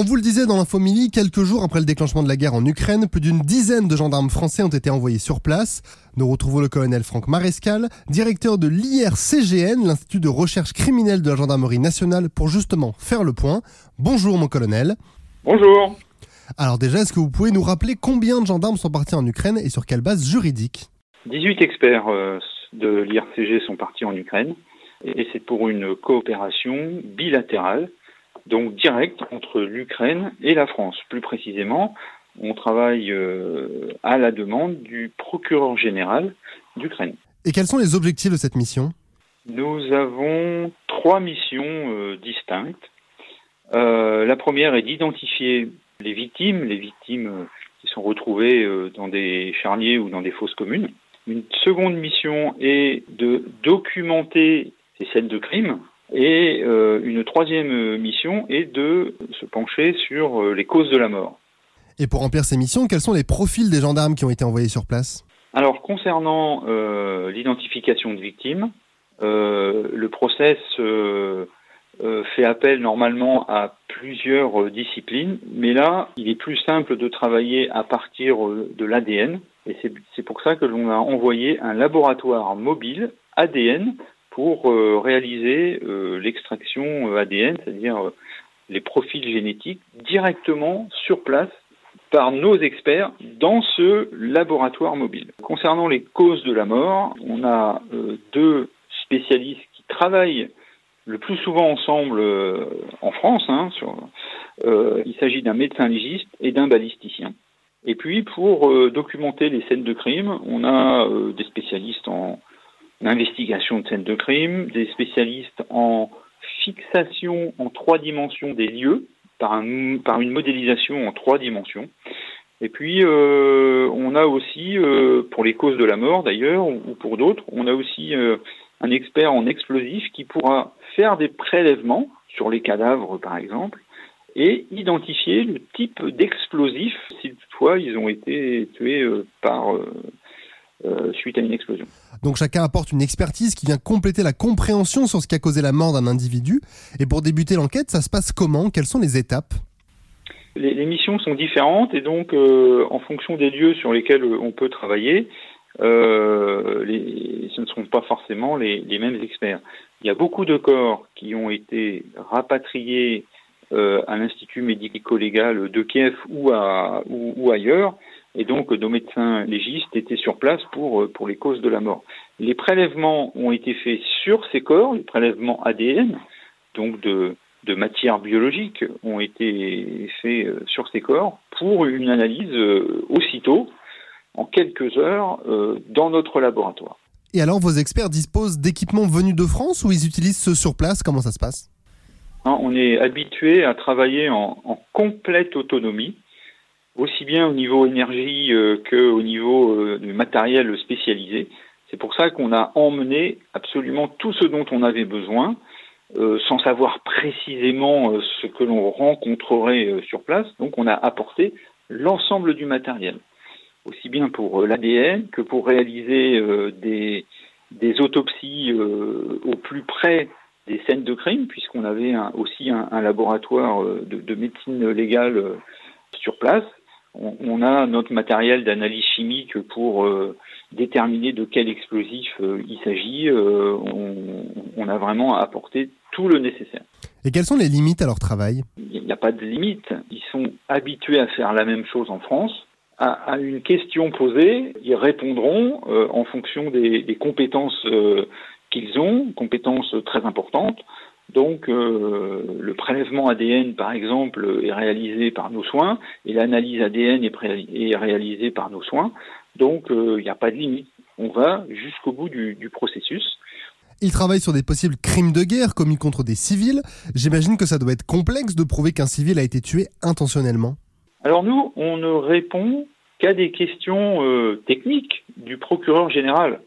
On vous le disait dans l'infomilie, quelques jours après le déclenchement de la guerre en Ukraine, plus d'une dizaine de gendarmes français ont été envoyés sur place. Nous retrouvons le colonel Franck Marescal, directeur de l'IRCGN, l'Institut de recherche criminelle de la gendarmerie nationale, pour justement faire le point. Bonjour mon colonel. Bonjour. Alors déjà, est-ce que vous pouvez nous rappeler combien de gendarmes sont partis en Ukraine et sur quelle base juridique? 18 experts euh, de l'IRCG sont partis en Ukraine et c'est pour une coopération bilatérale donc direct entre l'Ukraine et la France. Plus précisément, on travaille euh, à la demande du procureur général d'Ukraine. Et quels sont les objectifs de cette mission? Nous avons trois missions euh, distinctes. Euh, la première est d'identifier les victimes, les victimes qui sont retrouvées dans des charniers ou dans des fosses communes. Une seconde mission est de documenter ces scènes de crime, et euh, une troisième mission est de se pencher sur euh, les causes de la mort. Et pour remplir ces missions, quels sont les profils des gendarmes qui ont été envoyés sur place? Alors, concernant euh, l'identification de victimes, le process fait appel normalement à plusieurs disciplines, mais là, il est plus simple de travailler à partir de l'ADN, et c'est pour ça que l'on a envoyé un laboratoire mobile ADN pour euh, réaliser euh, l'extraction euh, ADN, c'est-à-dire les profils génétiques, directement sur place par nos experts dans ce laboratoire mobile. Concernant les causes de la mort, on a deux spécialistes qui travaillent le plus souvent ensemble en France. Hein, il s'agit d'un médecin légiste et d'un balisticien. Et puis pour documenter les scènes de crime, on a des spécialistes en l'investigation de scènes de crime, des spécialistes en fixation en trois dimensions des lieux par, un, par une modélisation en trois dimensions. Et puis, euh, on a aussi, euh, pour les causes de la mort d'ailleurs, ou, pour d'autres, on a aussi euh, un expert en explosifs qui pourra faire des prélèvements sur les cadavres, par exemple, et identifier le type d'explosif si toutefois ils ont été tués par euh, suite à une explosion. Donc chacun apporte une expertise qui vient compléter la compréhension sur ce qui a causé la mort d'un individu. Et pour débuter l'enquête, ça se passe comment? Quelles sont les étapes? Les, missions sont différentes et donc euh, en fonction des lieux sur lesquels euh, on peut travailler, les, ce ne seront pas forcément les, mêmes experts. Il y a beaucoup de corps qui ont été rapatriés à l'Institut médico-légal de Kiev ou, à, ou ailleurs et donc nos médecins légistes étaient sur place pour, euh, pour les causes de la mort. Les prélèvements ont été faits sur ces corps, les prélèvements ADN, donc de, de matière biologique, ont été faits euh, sur ces corps pour une analyse euh, aussitôt, en quelques heures, dans notre laboratoire. Et alors, vos experts disposent d'équipements venus de France ou ils utilisent ceux sur place? Comment ça se passe? On est habitué à travailler en, en complète autonomie aussi bien au niveau énergie euh, qu'au niveau euh, du matériel spécialisé. C'est pour ça qu'on a emmené absolument tout ce dont on avait besoin, euh, sans savoir précisément ce que l'on rencontrerait sur place. Donc on a apporté l'ensemble du matériel, aussi bien pour l'ADN que pour réaliser des, des, autopsies au plus près des scènes de crime, puisqu'on avait aussi un, laboratoire de, médecine légale sur place on, a notre matériel d'analyse chimique pour euh, déterminer de quel explosif euh, il s'agit. Euh, on, a vraiment apporté tout le nécessaire. Et quelles sont les limites à leur travail? Il n'y a pas de limite. Ils sont habitués à faire la même chose en France. À, une question posée, ils répondront en fonction des, des compétences qu'ils ont, compétences très importantes. Donc euh, le prélèvement ADN, par exemple, est réalisé par nos soins et l'analyse ADN est, réalisée par nos soins. Donc il euh, n'y a pas de limite. On va jusqu'au bout du, du processus. Il travaille sur des possibles crimes de guerre commis contre des civils. J'imagine que ça doit être complexe de prouver qu'un civil a été tué intentionnellement. Alors nous, on ne répond qu'à des questions euh, techniques du procureur général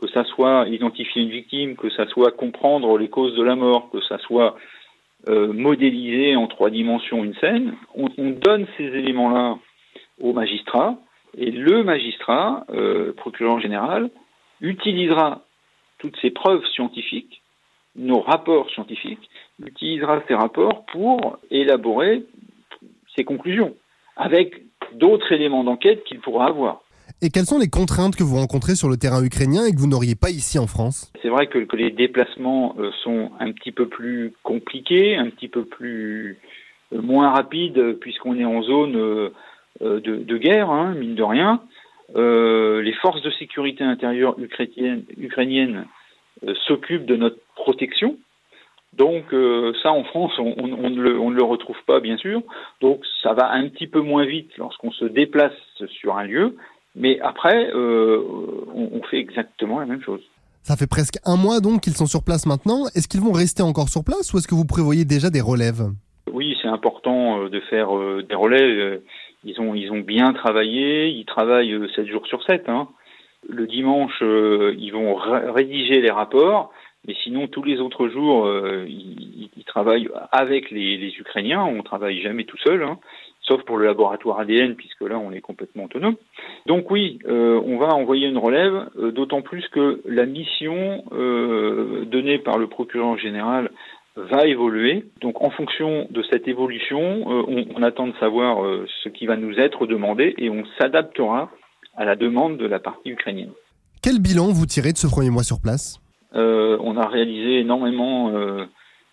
que ça soit identifier une victime, que ça soit comprendre les causes de la mort, que ça soit euh, modéliser en trois dimensions une scène, on, donne ces éléments-là au magistrat, et le magistrat, euh, procureur général, utilisera toutes ces preuves scientifiques, nos rapports scientifiques, utilisera ces rapports pour élaborer ses conclusions, avec d'autres éléments d'enquête qu'il pourra avoir. Et quelles sont les contraintes que vous rencontrez sur le terrain ukrainien et que vous n'auriez pas ici en France? C'est vrai que, les déplacements euh, sont un petit peu plus compliqués, un petit peu plus euh, moins rapides, puisqu'on est en zone euh, de, guerre, hein, mine de rien. Euh, les forces de sécurité intérieure ukrainiennes, ukrainiennes s'occupent de notre protection. Donc ça, en France, on, ne le, retrouve pas, bien sûr. Donc ça va un petit peu moins vite lorsqu'on se déplace sur un lieu, mais après, euh, on, on, fait exactement la même chose. Ça fait presque un mois donc qu'ils sont sur place maintenant. Est-ce qu'ils vont rester encore sur place ou est-ce que vous prévoyez déjà des relèves? Oui, c'est important euh, de faire euh, des relèves. Ils ont, ils ont bien travaillé. Ils travaillent 7 jours sur 7. Hein. Le dimanche, ils vont rédiger les rapports. Mais sinon, tous les autres jours, ils, ils, travaillent avec les, les, Ukrainiens. On travaille jamais tout seul. Hein sauf pour le laboratoire ADN, puisque là, on est complètement autonome. Donc oui, euh, on va envoyer une relève, euh, d'autant plus que la mission euh, donnée par le procureur général va évoluer. Donc en fonction de cette évolution, on, on, attend de savoir ce qui va nous être demandé et on s'adaptera à la demande de la partie ukrainienne. Quel bilan vous tirez de ce premier mois sur place? On a réalisé énormément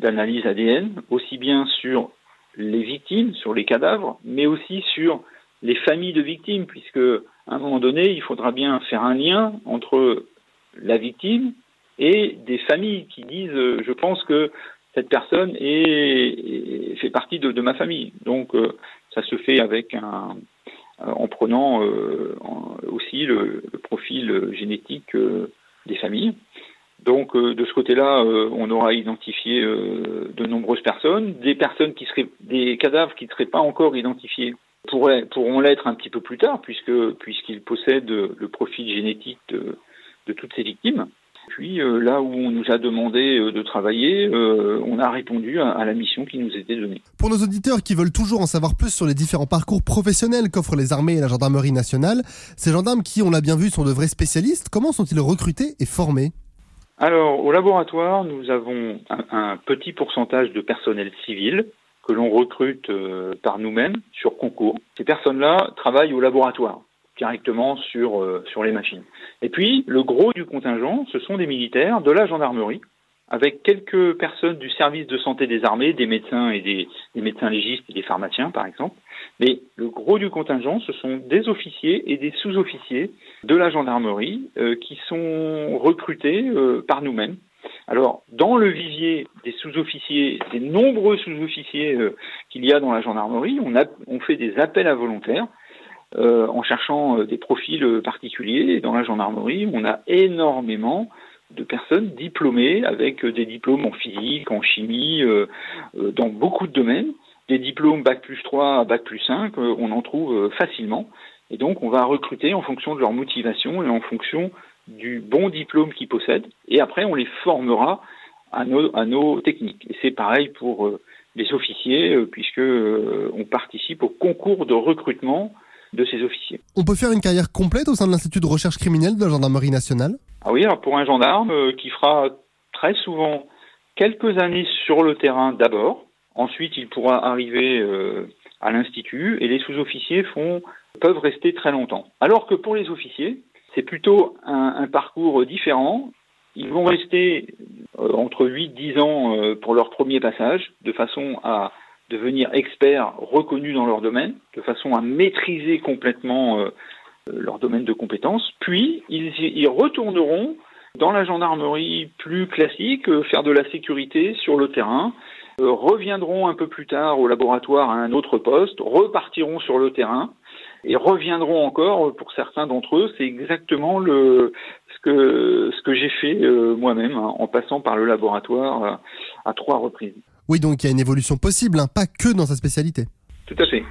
d'analyses ADN, aussi bien sur les victimes, sur les cadavres, mais aussi sur les familles de victimes, puisque à un moment donné, il faudra bien faire un lien entre la victime et des familles qui disent euh, je pense que cette personne est, fait partie de, ma famille. Donc euh, ça se fait avec un euh, en prenant aussi le, le, profil génétique des familles. Donc euh, de ce côté-là, euh, on aura identifié euh, de nombreuses personnes, des personnes qui seraient des cadavres qui ne seraient pas encore identifiés pourront l'être un petit peu plus tard puisque puisqu'ils possèdent le profil génétique de, de toutes ces victimes. Puis là où on nous a demandé de travailler, on a répondu à, à, la mission qui nous était donnée. Pour nos auditeurs qui veulent toujours en savoir plus sur les différents parcours professionnels qu'offrent les armées et la gendarmerie nationale, ces gendarmes qui, on l'a bien vu, sont de vrais spécialistes, comment sont-ils recrutés et formés? Alors, au laboratoire, nous avons un, un petit pourcentage de personnel civil que l'on recrute euh, par nous-mêmes sur concours. Ces personnes-là travaillent au laboratoire directement sur, euh, sur les machines. Et puis, le gros du contingent, ce sont des militaires de la gendarmerie avec quelques personnes du service de santé des armées, des médecins et des, des, médecins légistes et des pharmaciens, par exemple. Mais le gros du contingent, ce sont des officiers et des sous-officiers de la gendarmerie euh, qui sont recrutés euh, par nous-mêmes. Alors, dans le vivier des sous-officiers, des nombreux sous-officiers euh, qu'il y a dans la gendarmerie, on, a, on fait des appels à volontaires en cherchant des profils particuliers. Et dans la gendarmerie, on a énormément de personnes diplômées avec euh, des diplômes en physique, en chimie, euh, euh, dans beaucoup de domaines. Des diplômes Bac plus 3, Bac plus 5, on en trouve facilement. Et donc, on va recruter en fonction de leur motivation et en fonction du bon diplôme qu'ils possèdent. Et après, on les formera à nos, à nos techniques. Et c'est pareil pour les officiers, puisque on participe au concours de recrutement de ces officiers. On peut faire une carrière complète au sein de l'Institut de recherche criminelle de la gendarmerie nationale? Ah oui, alors pour un gendarme euh, qui fera très souvent quelques années sur le terrain d'abord, ensuite il pourra arriver euh, à l'institut et les sous-officiers font peuvent rester très longtemps. Alors que pour les officiers, c'est plutôt un, parcours différent. Ils vont rester euh, entre 8-10 ans euh, pour leur premier passage, de façon à devenir experts reconnus dans leur domaine, de façon à maîtriser complètement euh, leur domaine de compétences, puis ils, retourneront dans la gendarmerie plus classique, faire de la sécurité sur le terrain, reviendront un peu plus tard au laboratoire à un autre poste, repartiront sur le terrain et reviendront encore pour certains d'entre eux. C'est exactement le, ce que, ce que j'ai fait euh, moi-même hein, en passant par le laboratoire à, à trois reprises. Oui, donc il y a une évolution possible, hein, pas que dans sa spécialité. Tout à fait.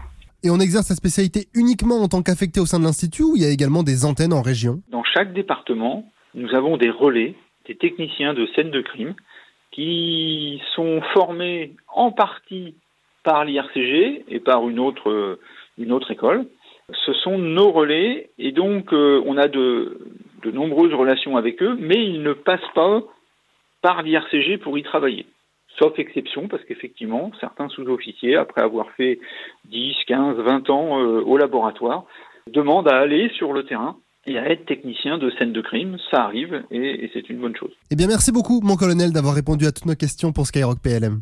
Et on exerce sa spécialité uniquement en tant qu'affecté au sein de l'Institut ou il y a également des antennes en région? Dans chaque département, nous avons des relais, des techniciens de scène de crime qui sont formés en partie par l'IRCG et par une autre, une autre école. Ce sont nos relais et donc euh, on a de, nombreuses relations avec eux, mais ils ne passent pas par l'IRCG pour y travailler. sauf exception, parce qu'effectivement, certains sous-officiers, après avoir fait 10, 15, 20 ans euh, au laboratoire, demandent à aller sur le terrain et à être technicien de scène de crime. Ça arrive et, et c'est une bonne chose. Eh bien, merci beaucoup, mon colonel, d'avoir répondu à toutes nos questions pour Skyrock PLM.